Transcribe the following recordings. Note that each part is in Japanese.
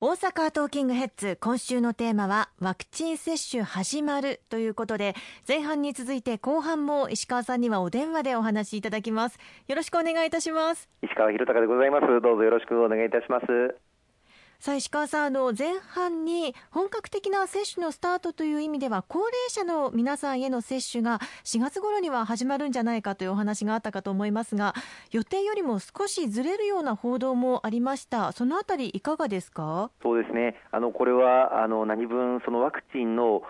大阪トーキングヘッズ今週のテーマはワクチン接種始まるということで前半に続いて後半も石川さんにはお電話でお話しいただきます。よろしくお願いいたします。石川博隆でございます。どうぞよろしくお願いいたします。さあ石川さんあの前半に本格的な接種のスタートという意味では高齢者の皆さんへの接種が4月頃には始まるんじゃないかというお話があったかと思いますが予定よりも少しずれるような報道もありました。そのあたりいかがですか？そうですね。あのこれはあの何分そのワクチンの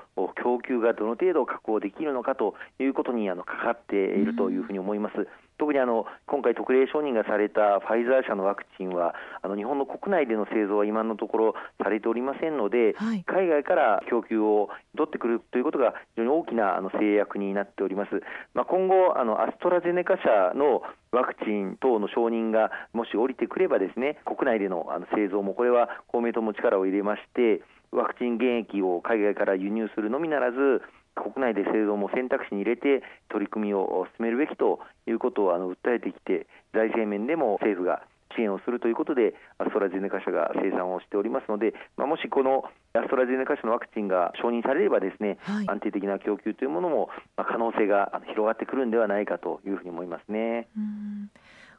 供給がどの程度確保できるのかということにあのかかっているというふうに思います。うん特にあの今回、特例承認がされたファイザー社のワクチンはあの日本の国内での製造は今のところされておりませんので、はい、海外から供給を取ってくるということが非常に大きなあの制約になっております、まあ、今後あの、アストラゼネカ社のワクチン等の承認がもし降りてくればですね国内でのあの製造もこれは公明党も力を入れましてワクチン原液を海外から輸入するのみならず国内で製造も選択肢に入れて取り組みを進めるべきということをあの訴えてきて財政面でも政府が支援をするということでアストラゼネカ社が生産をしておりますので、まあ、もしこのアストラゼネカ社のワクチンが承認されればですね、はい、安定的な供給というものも、まあ、可能性が広がってくるんではないかというふうに思いますね。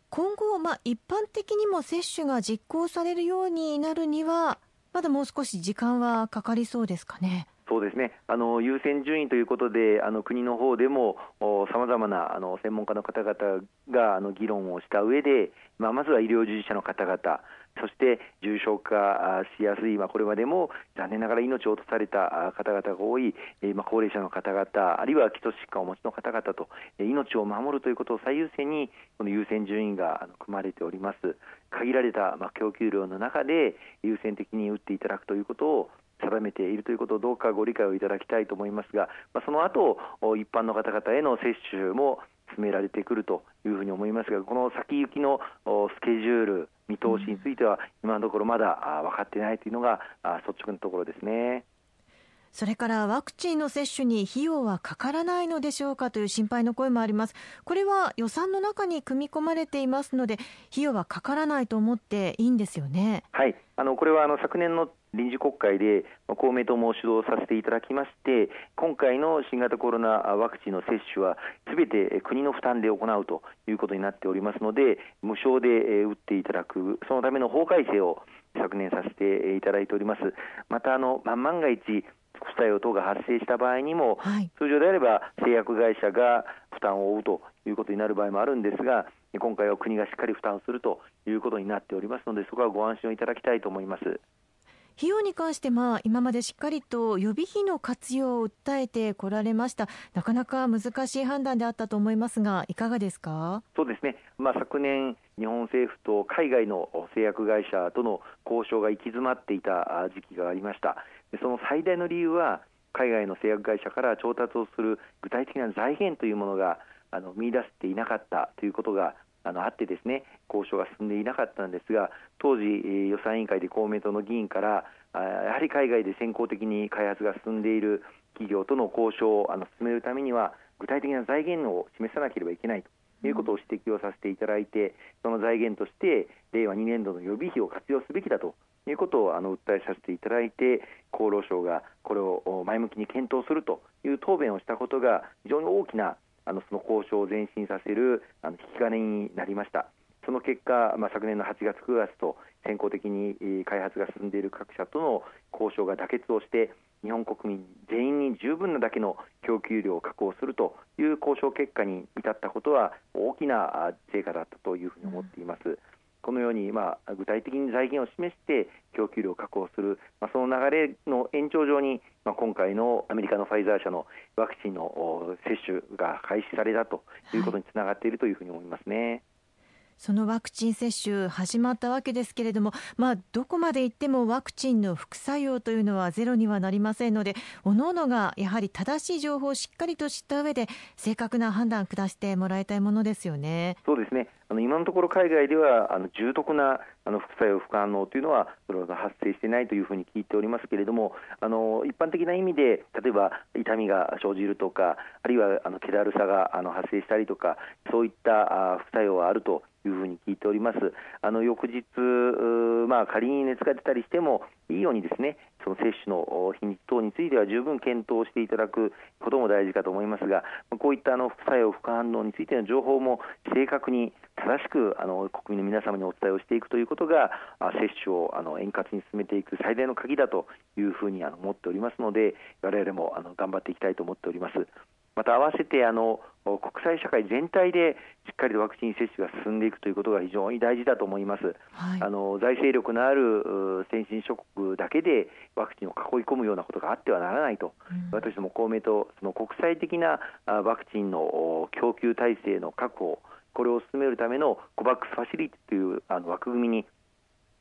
今後、まあ、一般的にも接種が実行されるようになるにはまだもう少し時間はかかりそうですかね？そうですね。あの優先順位ということであの国の方でもさまざまなあの専門家の方々があの議論をした上で、まあ、まずは医療従事者の方々そして重症化しやすい、まあ、これまでも残念ながら命を落とされた方々が多い、まあ、高齢者の方々あるいは基礎疾患をお持ちの方々と命を守るということを最優先にこの優先順位が組まれております。限られた、供給量の中で優先的に打っていただくということを定めているということをどうかご理解をいただきたいと思いますが、まあ、その後一般の方々への接種も進められてくるというふうに思いますがこの先行きのスケジュール見通しについては今のところまだ分かっていないというのが率直なところですね。それからワクチンの接種に費用はかからないのでしょうかという心配の声もあります。これは予算の中に組み込まれていますので、費用はかからないと思っていいんですよね。はい、あのこれはあの昨年の臨時国会で公明党も主導させていただきまして今回の新型コロナワクチンの接種はすべて国の負担で行うということになっておりますので無償で打っていただくそのための法改正を昨年させていただいておりますまたあの万が一副作用等が発生した場合にも、はい、通常であれば製薬会社が負担を負うということになる場合もあるんですが今回は国がしっかり負担するということになっておりますのでそこはご安心をいただきたいと思います。費用に関して、まあ、今までしっかりと予備費の活用を訴えてこられました。なかなか難しい判断であったと思いますがいかがですか？そうですね、まあ、昨年日本政府と海外の製薬会社との交渉が行き詰まっていた時期がありました。その最大の理由は海外の製薬会社から調達をする具体的な財源というものがあの見出していなかったということがあのあってですね交渉が進んでいなかったんですが当時、予算委員会で公明党の議員からやはり海外で先行的に開発が進んでいる企業との交渉をあの進めるためには具体的な財源を示さなければいけないということを指摘をさせていただいて、その財源として令和2年度の予備費を活用すべきだということをあの訴えさせていただいて厚労省がこれを前向きに検討するという答弁をしたことが非常に大きなあのその交渉を前進させるあの引き金になりました。その結果、まあ、昨年の8月、9月と先行的に開発が進んでいる各社との交渉が妥結をして日本国民全員に十分なだけの供給量を確保するという交渉結果に至ったことは大きな成果だったというふうに思っています。うんこのように、まあ、具体的に財源を示して供給量を確保する、まあ、その流れの延長上に、まあ、今回のアメリカのファイザー社のワクチンの接種が開始されたということにつながっているというふうに思いますね。はいそのワクチン接種始まったわけですけれども、まあ、どこまで行ってもワクチンの副作用というのはゼロにはなりませんので各々がやはり正しい情報をしっかりと知った上で正確な判断を下してもらいたいものですよね。そうですねあの今のところ海外ではあの重篤なあの副作用、副反応というのはそれほど発生していないというふうに聞いておりますけれどもあの一般的な意味で例えば痛みが生じるとかあるいはあの気だるさがあの発生したりとかそういったあ副作用はあるというふうに聞いております。あの翌日、まあ、仮に熱が出たりしてもいいようにですねその接種の日に等については十分検討していただくことも大事かと思いますが、こういったあの副作用、副反応についての情報も正確に正しくあの国民の皆様にお伝えをしていくということが接種をあの円滑に進めていく最大の鍵だというふうにあの思っておりますので我々もあの頑張っていきたいと思っております。また合わせてあの国際社会全体でしっかりとワクチン接種が進んでいくということが非常に大事だと思います、はい、あの財政力のある先進諸国だけでワクチンを囲い込むようなことがあってはならないと、うん、私ども公明党その国際的なワクチンの供給体制の確保これを進めるための COVAX ファシリティというあの枠組みに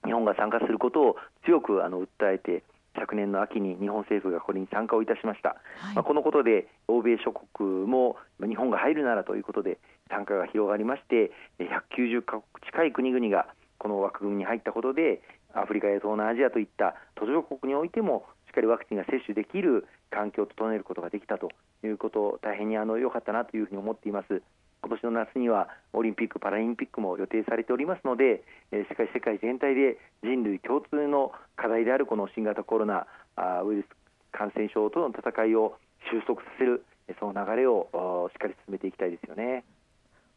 日本が参加することを強くあの訴えて昨年の秋に日本政府がこれに参加をいたしました、はい、まあ、このことで欧米諸国も日本が入るならということで参加が広がりまして190カ国近い国々がこの枠組みに入ったことでアフリカや東南アジアといった途上国においてもしっかりワクチンが接種できる環境を整えることができたということ大変にあの良かったなというふうに思っています。今年の夏にはオリンピック・パラリンピックも予定されておりますので、えー、世界世界全体で人類共通の課題であるこの新型コロナウイルス感染症との戦いを収束させるその流れをしっかり進めていきたいですよね。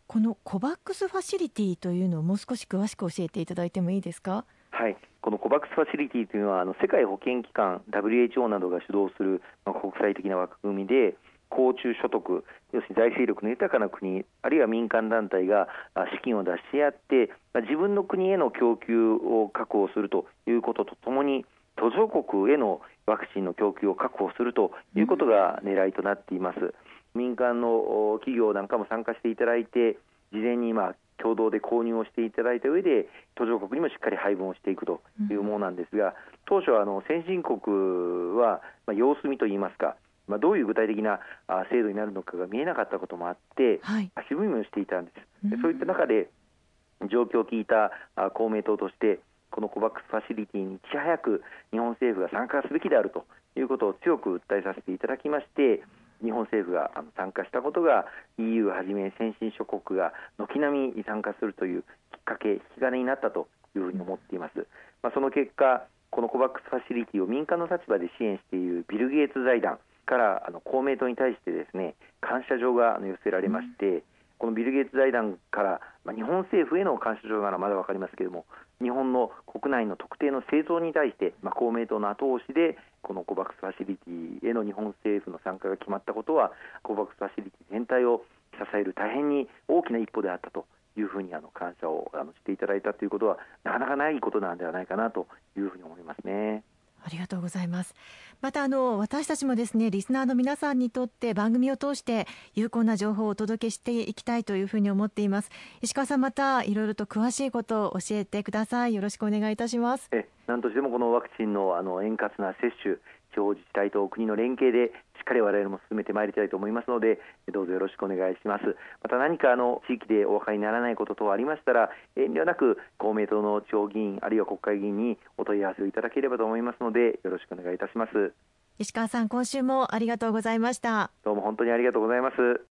このコバックスファシリティというのをもう少し詳しく教えていただいてもいいですか？はい、このコバックスファシリティというのはあの世界保健機関 WHO などが主導する、まあ、国際的な枠組みで高中所得、要するに財政力の豊かな国、あるいは民間団体が資金を出し合って、自分の国への供給を確保するということとともに、途上国へのワクチンの供給を確保するということが狙いとなっています。民間の企業なんかも参加していただいて、事前にまあ共同で購入をしていただいた上で途上国にもしっかり配分をしていくというものなんですが、当初はあの先進国はまあ様子見といいますかまあ、どういう具体的な制度になるのかが見えなかったこともあって、はい、足踏みをしていたんです、でそういった中で状況を聞いた公明党としてこの COVAX ファシリティにいち早く日本政府が参加すべきであるということを強く訴えさせていただきまして日本政府が参加したことが EU はじめ先進諸国が軒並み参加するというきっかけ引き金になったというふうに思っています、まあ、その結果この COVAX ファシリティを民間の立場で支援しているビル・ゲイツ財団からあの公明党に対してですね感謝状が寄せられまして、うん、このビル・ゲイツ財団から、まあ、日本政府への感謝状ならまだ分かりますけれども日本の国内の特定の製造に対して、まあ、公明党の後押しでこの COVAX ファシリティへの日本政府の参加が決まったことは COVAX ファシリティ全体を支える大変に大きな一歩であったというふうにあの感謝をあのしていただいたということはなかなかないことなんではないかなというふうに思いますね。ありがとうございます。またあの私たちもですねリスナーの皆さんにとって番組を通して有効な情報をお届けしていきたいというふうに思っています。石川さんまたいろいろと詳しいことを教えてください。よろしくお願いいたします。え何としてもこのワクチンのあの円滑な接種地方自治体と国の連携でしっかり我々も進めてまいりたいと思いますのでどうぞよろしくお願いします。また何かあの地域でお分かりにならないこと等ありましたら遠慮なく公明党の地方議員あるいは国会議員にお問い合わせをいただければと思いますのでよろしくお願いいたします。石川さん今週もありがとうございました。どうも本当にありがとうございます